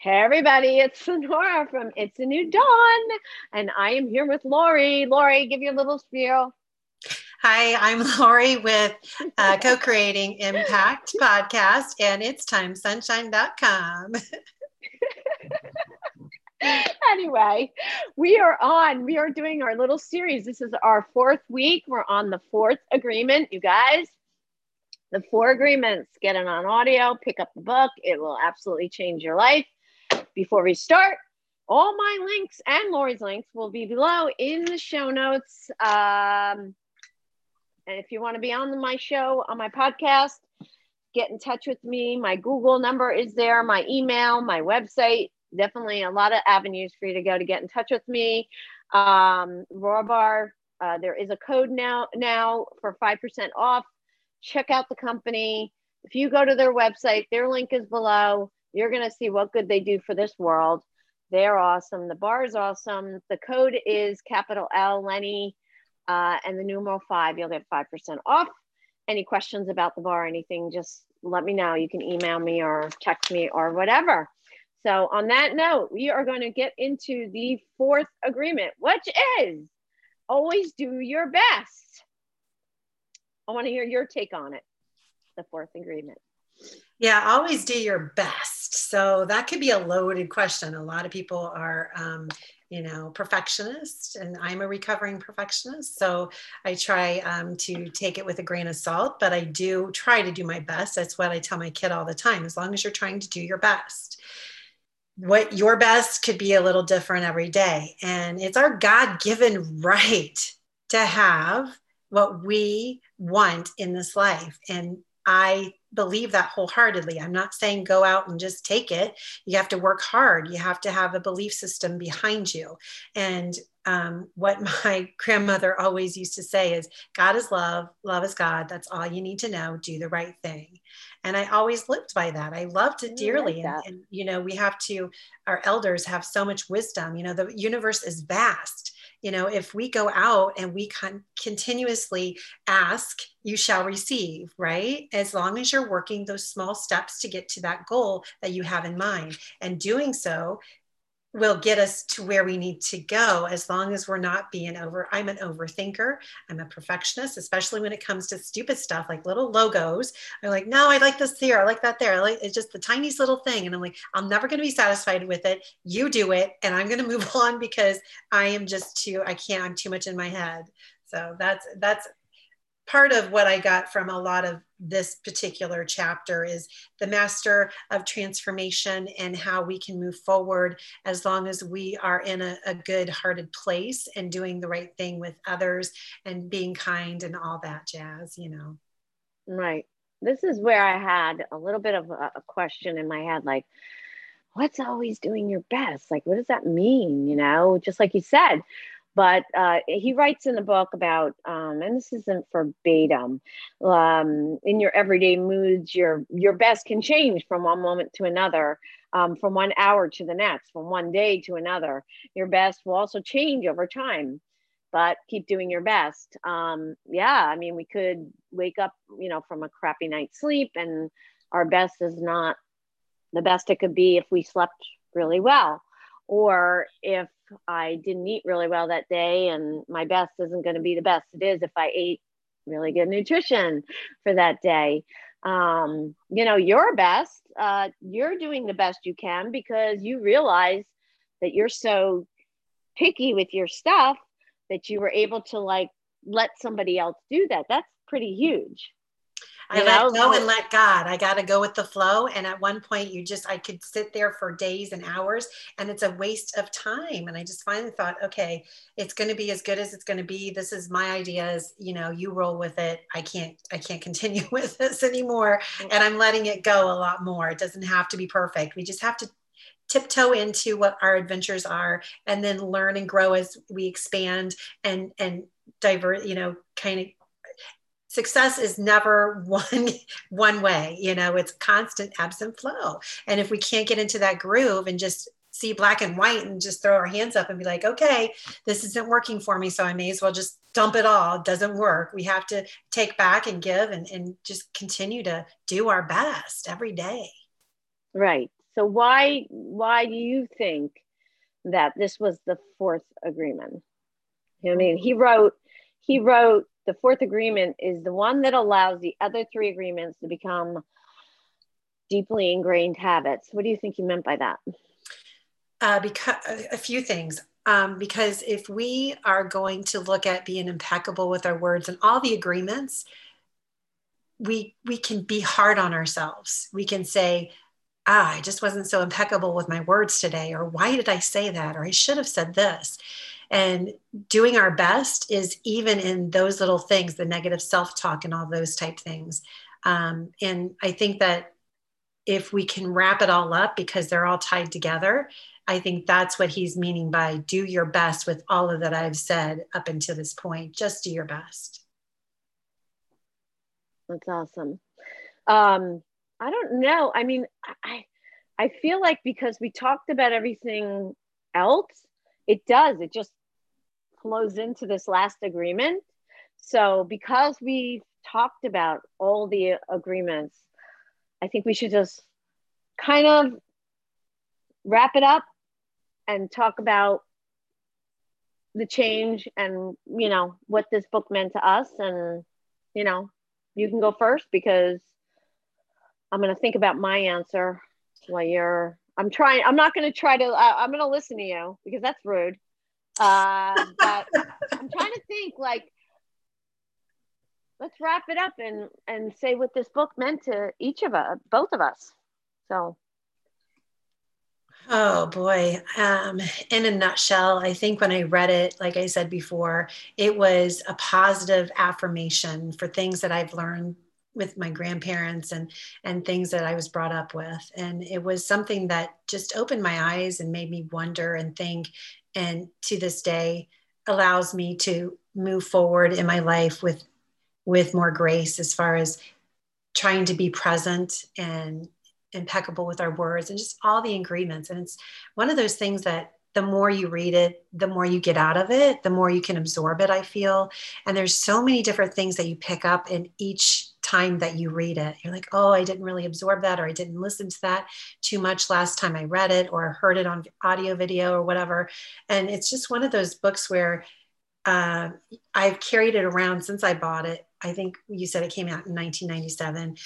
Hey everybody, it's Sonora from It's a New Dawn, and I am here with Lori. Lori, give you a little spiel. Hi, I'm Lori with uh, Co-Creating Impact Podcast, and it's timesunshine.com. anyway, we are on. We are doing our little series. This is our fourth week. We're on the fourth agreement, you guys. The four agreements. Get it on audio. Pick up the book. It will absolutely change your life before we start, all my links and Lori's links will be below in the show notes. Um, and if you want to be on my show, on my podcast, get in touch with me. My Google number is there, my email, my website. Definitely a lot of avenues for you to go to get in touch with me. Um, Raw Bar, uh, there is a code now now for 5% off. Check out the company. If you go to their website, their link is below. You're going to see what good they do for this world. They're awesome. The bar is awesome. The code is capital L Lenny uh, and the numeral five. You'll get 5% off. Any questions about the bar, anything, just let me know. You can email me or text me or whatever. So, on that note, we are going to get into the fourth agreement, which is always do your best. I want to hear your take on it, the fourth agreement. Yeah, always do your best. So that could be a loaded question. A lot of people are, um, you know, perfectionists, and I'm a recovering perfectionist. So I try um, to take it with a grain of salt, but I do try to do my best. That's what I tell my kid all the time. As long as you're trying to do your best, what your best could be a little different every day. And it's our God given right to have what we want in this life. And I believe that wholeheartedly. I'm not saying go out and just take it. You have to work hard. You have to have a belief system behind you. And um, what my grandmother always used to say is God is love, love is God. That's all you need to know. Do the right thing. And I always lived by that. I loved it dearly. Like and, and, you know, we have to, our elders have so much wisdom. You know, the universe is vast you know if we go out and we con- continuously ask you shall receive right? As long as you're working those small steps to get to that goal that you have in mind. And doing so will get us to where we need to go as long as we're not being over i'm an overthinker. I'm a perfectionist especially when it comes to stupid stuff like little logos. I'm like no i like this here. I like that there. I like it's just the tiniest little thing. And i'm like i'm never going to be satisfied with it. You do it and i'm going to move on because i am just too i can't i'm too much in my head. So that's that's part of what I got from a lot of this particular chapter is the master of transformation and how we can move forward as long as we are in a, a good hearted place and doing the right thing with others and being kind and all that jazz, you know. Right. This is where I had a little bit of a, a question in my head like, what's always doing your best? Like, what does that mean? You know, just like you said, but uh, he writes in the book about, um, and this isn't verbatim, um, in your everyday moods, your your best can change from one moment to another, um, from one hour to the next, from one day to another. Your best will also change over time, but keep doing your best. Um, yeah, I mean, we could wake up, you know, from a crappy night's sleep, and our best is not the best it could be if we slept really well or if I didn't eat really well that day and my best isn't going to be the best it is if I ate really good nutrition for that day. Um, you know, your best, uh, you're doing the best you can because you realize that you're so picky with your stuff that you were able to like let somebody else do that. That's pretty huge. I let go and let God. I got to go with the flow. And at one point, you just, I could sit there for days and hours, and it's a waste of time. And I just finally thought, okay, it's going to be as good as it's going to be. This is my ideas. You know, you roll with it. I can't, I can't continue with this anymore. And I'm letting it go a lot more. It doesn't have to be perfect. We just have to tiptoe into what our adventures are and then learn and grow as we expand and and divert you know kind of success is never one one way you know it's constant ebbs and flow. And if we can't get into that groove and just see black and white and just throw our hands up and be like okay this isn't working for me so i may as well just dump it all. It doesn't work. We have to take back and give and, and just continue to do our best every day. Right. So why why do you think that this was the fourth agreement? I mean, he wrote he wrote the fourth agreement is the one that allows the other three agreements to become deeply ingrained habits. What do you think he meant by that? Uh, because a few things. Um, because if we are going to look at being impeccable with our words and all the agreements, we we can be hard on ourselves. We can say, ah, I just wasn't so impeccable with my words today, or why did I say that, or I should have said this. And doing our best is even in those little things, the negative self talk and all those type things. Um, and I think that if we can wrap it all up because they're all tied together, I think that's what he's meaning by do your best with all of that I've said up until this point. Just do your best. That's awesome. Um, I don't know. I mean, I I feel like because we talked about everything else, it does. It just flows into this last agreement. So because we talked about all the agreements, I think we should just kind of wrap it up and talk about the change and you know what this book meant to us and you know you can go first because i'm going to think about my answer while you're i'm trying i'm not going to try to uh, i'm going to listen to you because that's rude uh, but i'm trying to think like let's wrap it up and and say what this book meant to each of us both of us so Oh boy. Um, in a nutshell, I think when I read it, like I said before, it was a positive affirmation for things that I've learned with my grandparents and and things that I was brought up with. And it was something that just opened my eyes and made me wonder and think. And to this day, allows me to move forward in my life with with more grace as far as trying to be present and impeccable with our words and just all the ingredients. And it's one of those things that the more you read it, the more you get out of it, the more you can absorb it, I feel. And there's so many different things that you pick up in each time that you read it. You're like, oh, I didn't really absorb that, or I didn't listen to that too much last time I read it, or heard it on audio video or whatever. And it's just one of those books where uh, I've carried it around since I bought it. I think you said it came out in 1997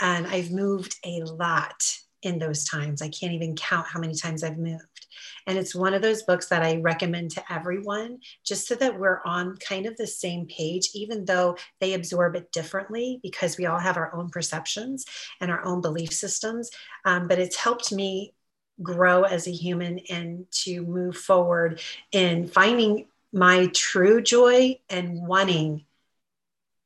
and I've moved a lot in those times. I can't even count how many times I've moved. And it's one of those books that I recommend to everyone just so that we're on kind of the same page, even though they absorb it differently because we all have our own perceptions and our own belief systems. Um, but it's helped me grow as a human and to move forward in finding my true joy and wanting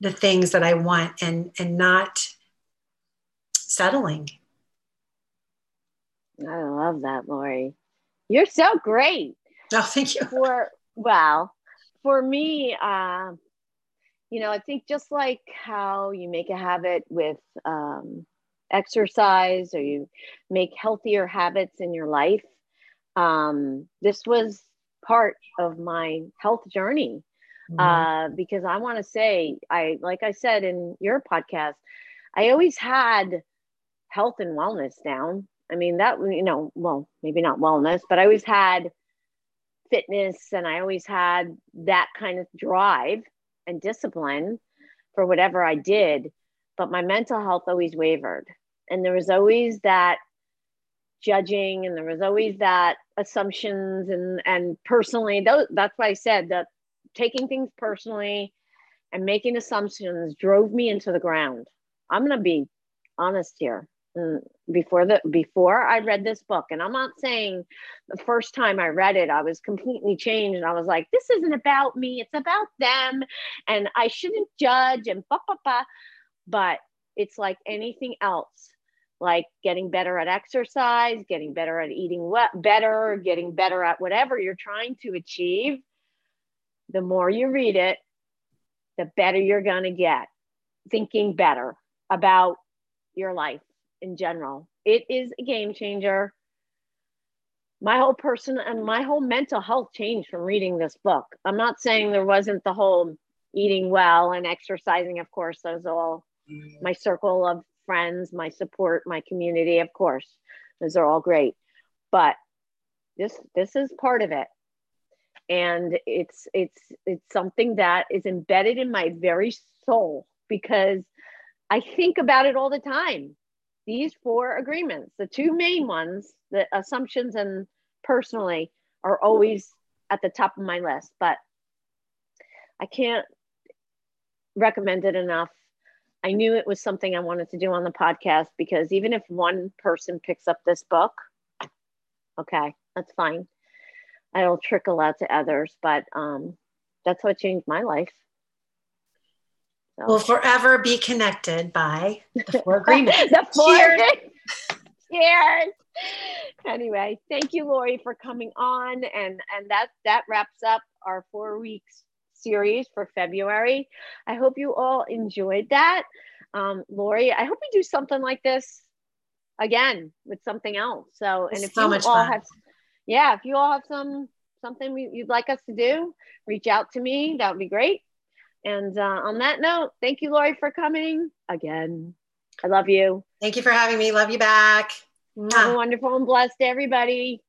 the things that I want and and not settling. I love that, Lori. You're so great. Oh, thank you. For well, for me, uh, you know, I think just like how you make a habit with um, exercise or you make healthier habits in your life, um, this was part of my health journey. Mm-hmm. Uh, because I want to say, I like I said in your podcast, I always had health and wellness down. I mean, that, you know, well, maybe not wellness, but I always had fitness and I always had that kind of drive and discipline for whatever I did. But my mental health always wavered. And there was always that judging and there was always that assumptions and and personally those, that's why I said that taking things personally and making assumptions drove me into the ground. I'm going to be honest here. Before the before I read this book, and I'm not saying the first time I read it, I was completely changed. And I was like, this isn't about me, it's about them, and I shouldn't judge and blah blah blah. But it's like anything else, like getting better at exercise, getting better at eating better, getting better at whatever you're trying to achieve. The more you read it, the better you're gonna get, thinking better about your life in general. It is a game changer. My whole person and my whole mental health changed from reading this book. I'm not saying there wasn't the whole eating well and exercising, of course, those are all mm-hmm. my circle of friends, my support, my community, of course. Those are all great. But this this is part of it. And it's it's it's something that is embedded in my very soul because I think about it all the time. These four agreements, the two main ones, the assumptions and personally, are always at the top of my list. But I can't recommend it enough. I knew it was something I wanted to do on the podcast because even if one person picks up this book, okay, that's fine. It'll trickle out to others, but um, that's what changed my life. So. We'll forever be connected by the four agreements. the four Cheers. Cheers. Anyway, thank you, Lori, for coming on, and and that that wraps up our four weeks series for February. I hope you all enjoyed that. Um, Lori, I hope we do something like this again with something else. So, and if so you all fun. have, yeah, if you all have some something you'd like us to do, reach out to me. That would be great. And uh, on that note, thank you, Lori, for coming again. I love you. Thank you for having me. Love you back. Have a wonderful and blessed everybody.